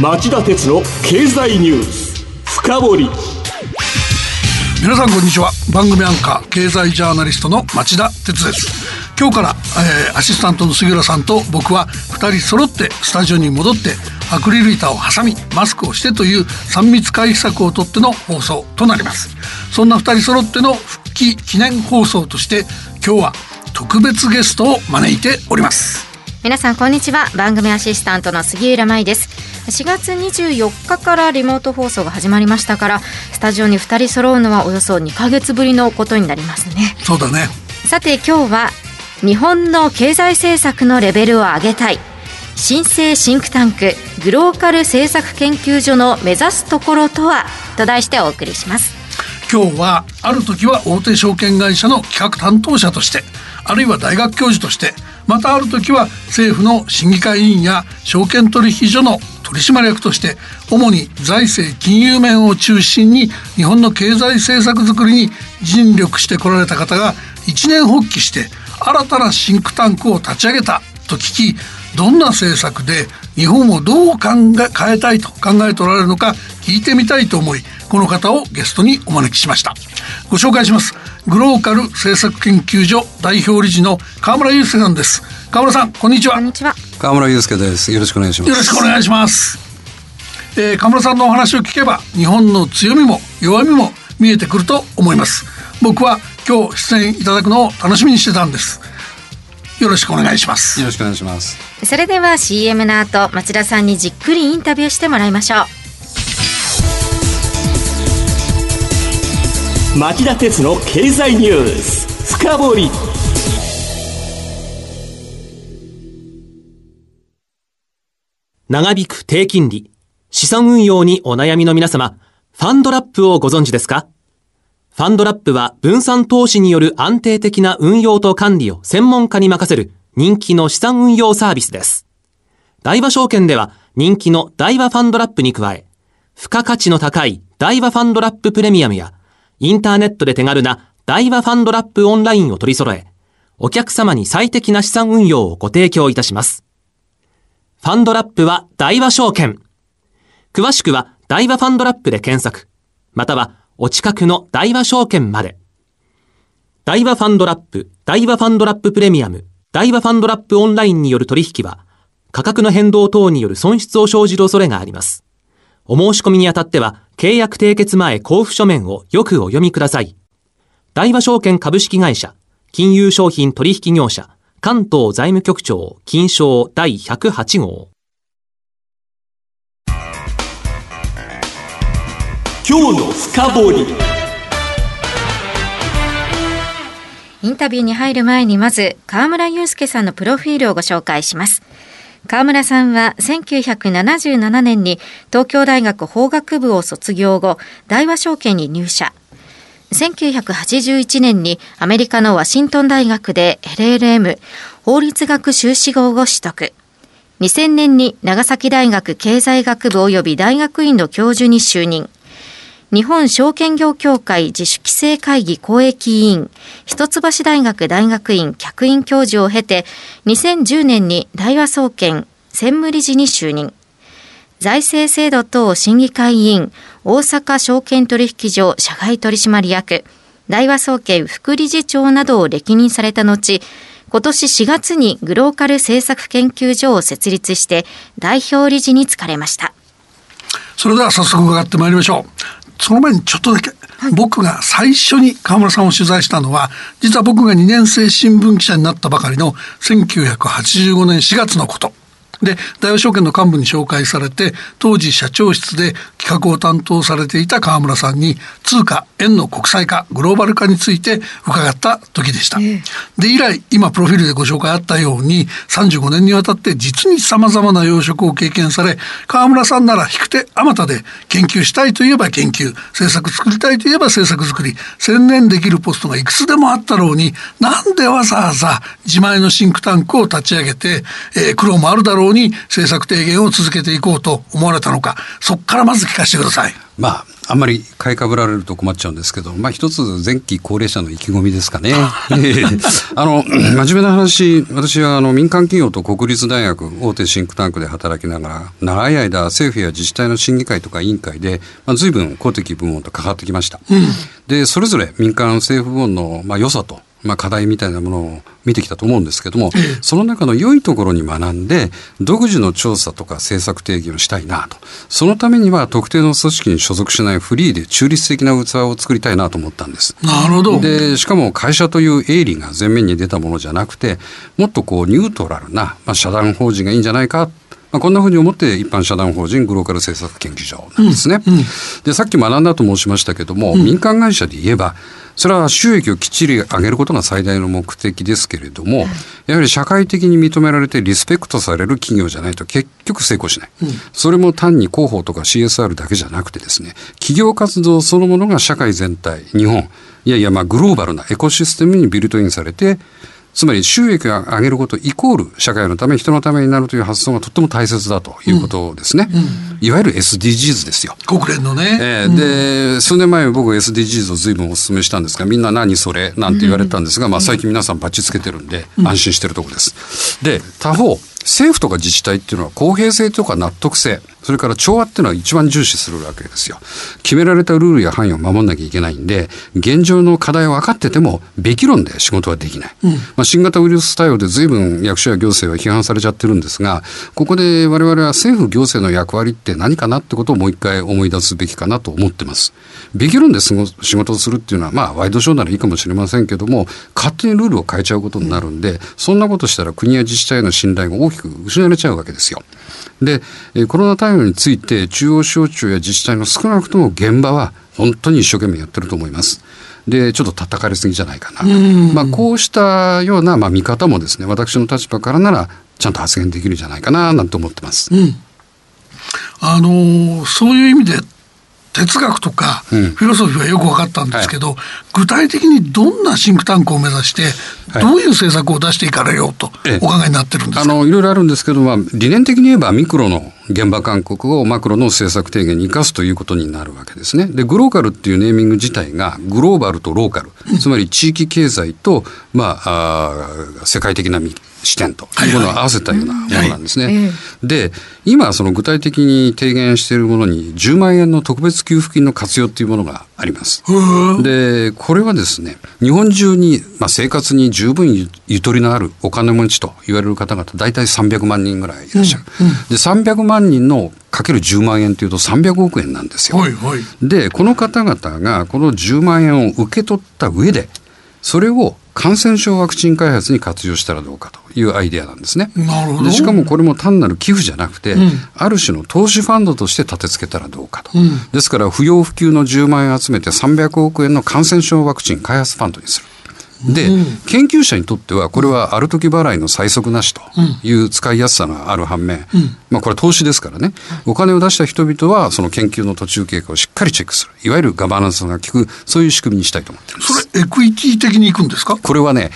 町田鉄の経済ニュース深掘り。皆さんこんにちは。番組アンカー経済ジャーナリストの町田鉄です。今日から、えー、アシスタントの杉浦さんと僕は2人揃ってスタジオに戻ってアクリル板を挟みマスクをしてという3密回避策をとっての放送となります。そんな2人揃っての復帰記念放送として今日は特別ゲストを招いております。皆さんこんにちは。番組アシスタントの杉浦舞です4月24日からリモート放送が始まりましたからスタジオに2人揃うのはおよそ2ヶ月ぶりのことになりますね。そうだね。さて今日は日本の経済政策のレベルを上げたい。新生シンクタンクグローカル政策研究所の目指すところとは？と題してお送りします。今日はある時は大手証券会社の企画担当者としてあるいは大学教授としてまたある時は政府の審議会委員や証券取引所の取締役として主に財政金融面を中心に日本の経済政策づくりに尽力してこられた方が一年発起して新たなシンクタンクを立ち上げたと聞きどんな政策で日本をどう考え変えたいと考えておられるのか聞いてみたいと思いこの方をゲストにお招きしました。ご紹介します。グローカル政策研究所代表理事の河村祐介さんです。河村さんこんにちは。こんにちは。河村祐介です。よろしくお願いします。よろしくお願いします。えー、河村さんのお話を聞けば日本の強みも弱みも見えてくると思います。僕は今日出演いただくのを楽しみにしてたんです。よろしくお願いします。よろしくお願いします。それでは CM の後町田さんにじっくりインタビューしてもらいましょう。町田鉄の経済ニュース深掘長引く低金利資産運用にお悩みの皆様ファンドラップをご存知ですか？ファンドラップは分散投資による安定的な運用と管理を専門家に任せる人気の資産運用サービスです。大和証券では人気の大和ファンドラップに加え、付加価値の高い大和ファンドラッププレミアムや、インターネットで手軽な大和ファンドラップオンラインを取り揃え、お客様に最適な資産運用をご提供いたします。ファンドラップは大和証券。詳しくは大和ファンドラップで検索、またはお近くの大和証券まで。大和ファンドラップ、大和ファンドラッププレミアム、大和ファンドラップオンラインによる取引は、価格の変動等による損失を生じる恐れがあります。お申し込みにあたっては、契約締結前交付書面をよくお読みください。大和証券株式会社、金融商品取引業者、関東財務局長、金賞第108号。今日の深掘り。インタビューに入る前にまず河村祐介さんのプロフィールをご紹介します。河村さんは1977年に東京大学法学部を卒業後大和証券に入社1981年にアメリカのワシントン大学で LLM 法律学修士号を取得2000年に長崎大学経済学部及び大学院の教授に就任日本証券業協会自主規制会議公益委員、一橋大学大学院客員教授を経て、2010年に大和総研専務理事に就任。財政制度等審議会委員、大阪証券取引所社外取締役、大和総研副理事長などを歴任された後、今年4月にグローカル政策研究所を設立して代表理事に就かれました。それでは早速伺ってまいりましょう。その前にちょっとだけ、はい、僕が最初に河村さんを取材したのは、実は僕が2年生新聞記者になったばかりの1985年4月のこと。で、大和証券の幹部に紹介されて、当時社長室で企画を担当されていた河村さんに、通貨、円の国際化、グローバル化について伺った時でした。で、以来、今プロフィールでご紹介あったように、35年にわたって実に様々な養殖を経験され、河村さんなら引く手あまたで研究したいといえば研究、政策作りたいといえば政策作り、専念できるポストがいくつでもあったろうに、なんでわざわざ自前のシンクタンクを立ち上げて、えー、苦労もあるだろうに政策提言を続けていこうと思われたのか、そこからまず聞かせてください。まあ、あんまり買いかぶられると困っちゃうんですけど、まあ一つ前期高齢者の意気込みですかね。あの、真面目な話、私はあの民間企業と国立大学大手シンクタンクで働きながら、長い間政府や自治体の審議会とか委員会で、まあ、随分公的部門と関わってきました。で、それぞれ民間政府部門のまあ良さと、まあ、課題みたいなものを見てきたと思うんですけども、その中の良いところに学んで、独自の調査とか政策定義をしたいなと。そのためには特定の組織に所属しないフリーで中立的な器を作りたいなと思ったんです。なるほど。で、しかも会社という営利が前面に出たものじゃなくて、もっとこうニュートラルな、まあ、社団法人がいいんじゃないか。まあ、こんなふうに思って一般社団法人グローカル政策研究所なんですね。うんうん、で、さっき学んだと申しましたけども、うん、民間会社で言えば、それは収益をきっちり上げることが最大の目的ですけれども、やはり社会的に認められてリスペクトされる企業じゃないと結局成功しない。うん、それも単に広報とか CSR だけじゃなくてですね、企業活動そのものが社会全体、日本、いやいやまあグローバルなエコシステムにビルトインされて、つまり収益を上げることイコール社会のため人のためになるという発想がとっても大切だということですね。うんうん、いわゆる SDGs ですよ。国連のね。えー、で、数年前僕 SDGs を随分お勧めしたんですが、みんな何それなんて言われたんですが、まあ最近皆さんバッチつけてるんで安心してるとこです。で、他方、政府とか自治体っていうのは公平性とか納得性、それから調和っていうのは一番重視するわけですよ。決められたルールや範囲を守んなきゃいけないんで、現状の課題を分かってても、べき論で仕事はできない。うん、まあ、新型ウイルス対応で随分役所や行政は批判されちゃってるんですが、ここで我々は政府行政の役割って何かなってことをもう一回思い出すべきかなと思ってます。べき論で仕事をするっていうのは、まあ、ワイドショーならいいかもしれませんけども、勝手にルールを変えちゃうことになるんで、そんなことしたら国や自治体の信頼が大きく失われちゃうわけですよ。で、コロナ対応について中央省庁や自治体の少なくとも現場は本当に一生懸命やってると思います。で、ちょっと叩かれすぎじゃないかな。まあ、こうしたような、まあ、見方もですね、私の立場からなら、ちゃんと発言できるんじゃないかな、なんて思ってます。うん、あのー、そういう意味で、哲学とかフィロソフィーはよく分かったんですけど、はい、具体的にどんなシンクタンクを目指して、どういう政策を出していかれようとお考えになってるんですか、あのいろいろあるんですけど、まあ、理念的に言えばミクロの現場勧告をマクロの政策提言に生かすということになるわけですね。で、グローカルっていうネーミング自体がグローバルとローカル、つまり地域経済と、まあ、あ世界的な視点というものを合わせたようなものなんですね。はいはい、で、今その具体的に提言しているものに10万円の特別給付金の活用というものがあります。で、これはですね、日本中に、まあ、生活に十分ゆとりのあるお金持ちと言われる方々、大体300万人ぐらいいらっしゃる。うんうん、で、300万人のかける10万円というと300億円なんですよ。はいはい、で、この方々がこの10万円を受け取った上で、それを感染症ワクチン開発に活用したらどうかというアイデアなんですね。でしかもこれも単なる寄付じゃなくて、うん、ある種の投資ファンドとして立て付けたらどうかと。うん、ですから不要不急の10万円集めて300億円の感染症ワクチン開発ファンドにする。で、うん、研究者にとってはこれはある時払いの最速なしという使いやすさがある反面、うん、まあこれ投資ですからね、お金を出した人々はその研究の途中経過をしっかりチェックする。いわゆるガバナンスが効く、そういう仕組みにしたいと思ってます。それエクイティ的にいくんですか？これはね、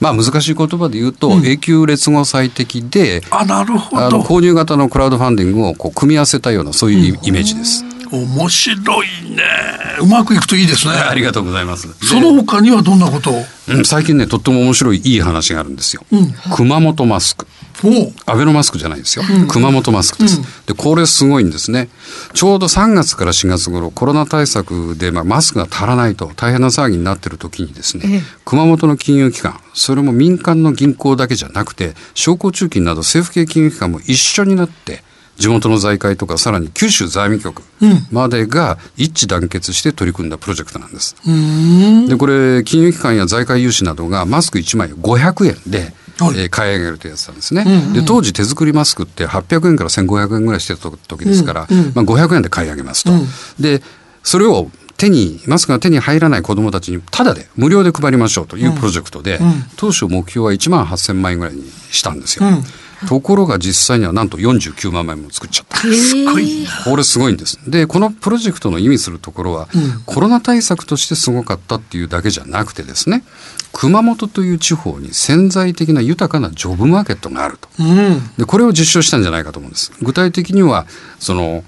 まあ難しい言葉で言うと、永久劣後最適で、あ、なるほど。購入型のクラウドファンディングをこう組み合わせたようなそういうイメージです。面白いね。うまくいくといいですね。ありがとうございます。その他にはどんなこと？を、うん、最近ね、とっても面白いいい話があるんですよ。うん、熊本マスク。アベノマスクじゃないですよ。うん、熊本マスクです、で、これすごいんですね。ちょうど3月から4月頃、コロナ対策で、まあ、マスクが足らないと大変な騒ぎになってる時にですね、熊本の金融機関、それも民間の銀行だけじゃなくて、商工中金など政府系金融機関も一緒になって、地元の財界とかさらに九州財務局までが一致団結して取り組んだプロジェクトなんです。でこれ金融機関や財界融資などがマスク1枚500円ではい、えー、買い上げるってやつなんですね、うんうん、で当時手作りマスクって800円から1500円ぐらいしてた時ですから、うんうん、まあ、500円で買い上げますと、うん、でそれを手にマスクが手に入らない子どもたちにただで無料で配りましょうというプロジェクトで、うん。うん、当初目標は1万8000万円ぐらいにしたんですよ。ところが実際にはなんと49万枚も作っちゃった。すごいこれすごいんです。で、このプロジェクトの意味するところは、うん、コロナ対策としてすごかったっていうだけじゃなくてですね、熊本という地方に潜在的な豊かなジョブマーケットがあると。うん、で、これを実証したんじゃないかと思うんです。具体的には、その、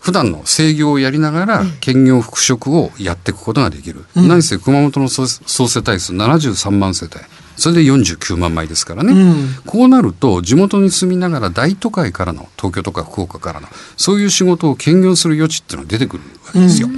普段の制御をやりながら兼業復職をやっていくことができる、何せ熊本の総総世帯数73万世帯それで49万枚ですからね、うんこうなると地元に住みながら大都会からの東京とか福岡からのそういう仕事を兼業する余地っていうのが出てくるわけですよ。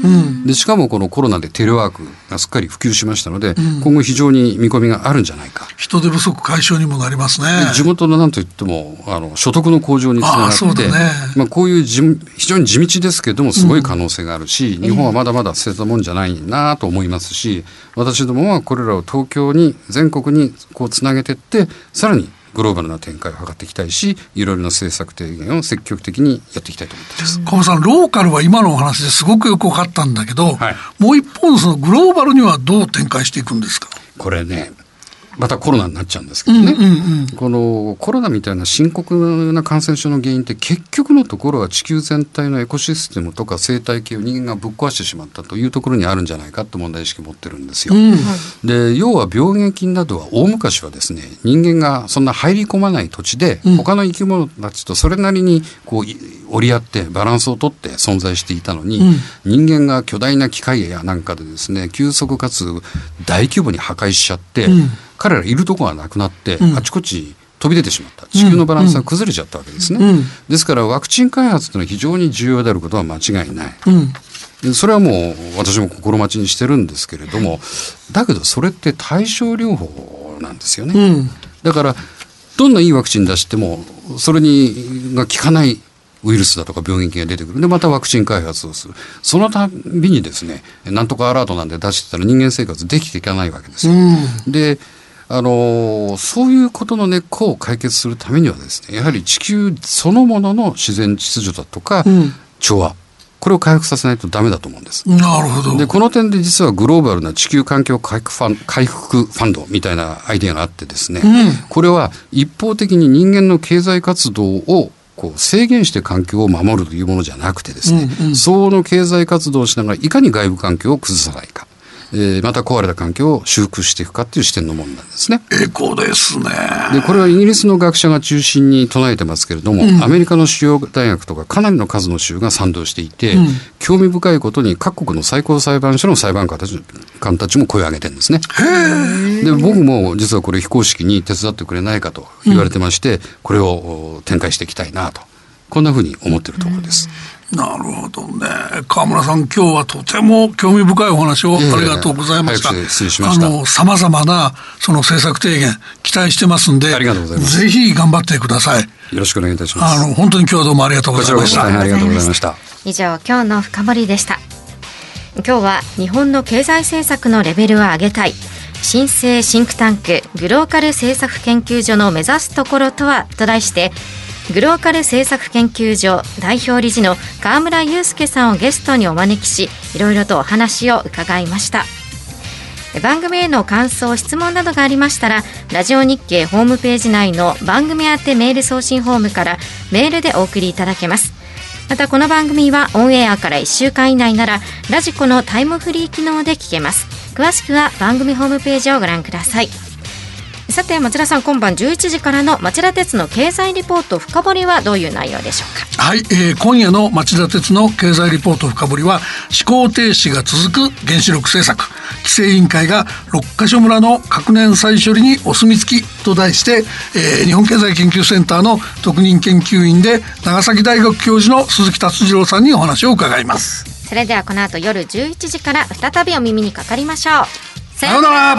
でしかもこのコロナでテレワークがすっかり普及しましたので、今後非常に見込みがあるんじゃないか。人手不足解消にもなりますね。地元のなんといってもあの所得の向上につながって、だねまあ、こういうじ非常に地道ですけどもすごい可能性があるし、日本はまだまだ捨てたもんじゃないなと思いますし私どもはこれらを東京に全国にこうつなげていってさらにグローバルな展開を図っていきたいしいろいろな政策提言を積極的にやっていきたいと思っています。小室さん、ローカルは今のお話ですごくよく分かったんだけど、はいもう一方のそのグローバルにはどう展開していくんですかこれねまたコロナになっちゃうんですけどね、うんうんこのコロナみたいな深刻な感染症の原因って結局のところは地球全体のエコシステムとか生態系を人間がぶっ壊してしまったというところにあるんじゃないかって問題意識を持ってるんですよ。で要は病原菌などは大昔はですね人間がそんな入り込まない土地で、他の生き物たちとそれなりにこうい折り合ってバランスをとって存在していたのに、人間が巨大な機械やなんかでですね急速かつ大規模に破壊しちゃって、彼らいるとこがなくなって、あちこち飛び出てしまった。地球のバランスが崩れちゃったわけですね、うん。ですからワクチン開発というのは非常に重要であることは間違いない。うん。でそれはもう私も心待ちにしてるんですけれどもだけどそれって対症療法なんですよね、うん。だからどんないいワクチン出してもそれにが効かないウイルスだとか病原菌が出てくる。でまたワクチン開発をする。そのたびにですねなんとかアラートなんで出してたら人間生活できていかないわけですよ、であのーそういうことの根っこを解決するためにはですねやはり地球そのものの自然秩序だとか、ん。調和。これを回復させないとダメだと思うんです。なるほど。でこの点で実はグローバルな地球環境回復ファン回復ファンドみたいなアイデアがあってですね、これは一方的に人間の経済活動をこう制限して環境を守るというものじゃなくてですね、相応の経済活動をしながらいかに外部環境を崩さないか、えーまた壊れた環境を修復していくかっていう視点のものなんですね。エコですね。でこれはイギリスの学者が中心に唱えてますけれども、アメリカの主要大学とかかなりの数の州が賛同していて、興味深いことに各国の最高裁判所の裁判官たち官たちも声を上げてるんですね。で僕も実はこれ非公式に手伝ってくれないかと言われてまして、これをお展開していきたいなとこんなふうに思ってるところです。なるほどね。河村さん、今日はとても興味深いお話をありがとうございました。しましたあの、様々な、その政策提言、期待してますんで、ありがとうございますぜひ頑張ってください。よろしくお願いいたします。あの、本当に今日はどうもありがとうございました。ありがとうございました。以上今日の深掘りでした今日は日本の経済政策のレベルを上げたい新生シンクタンクグローカル政策研究所の目指すところとはと題してグローカル政策研究所代表理事の河村祐介さんをゲストにお招きしいろいろとお話を伺いました。番組への感想質問などがありましたらラジオ日経ホームページ内の番組宛てメール送信フォームからメールでお送りいただけます。またこの番組はオンエアから1週間以内ならラジコのタイムフリー機能で聞けます。詳しくは番組ホームページをご覧ください。さて町田さん今晩11時からの町田鉄の経済リポート深掘りはどういう内容でしょうか？はい、えー今夜の町田鉄の経済リポート深掘りは思考停止が続く原子力政策。規制委員会が六ヶ所村の核燃再処理にお墨付きと題して、えー日本経済研究センターの特任研究員で長崎大学教授の鈴木達次郎さんにお話を伺います。それではこの後夜11時から再びお耳にかかりましょう。ささようなら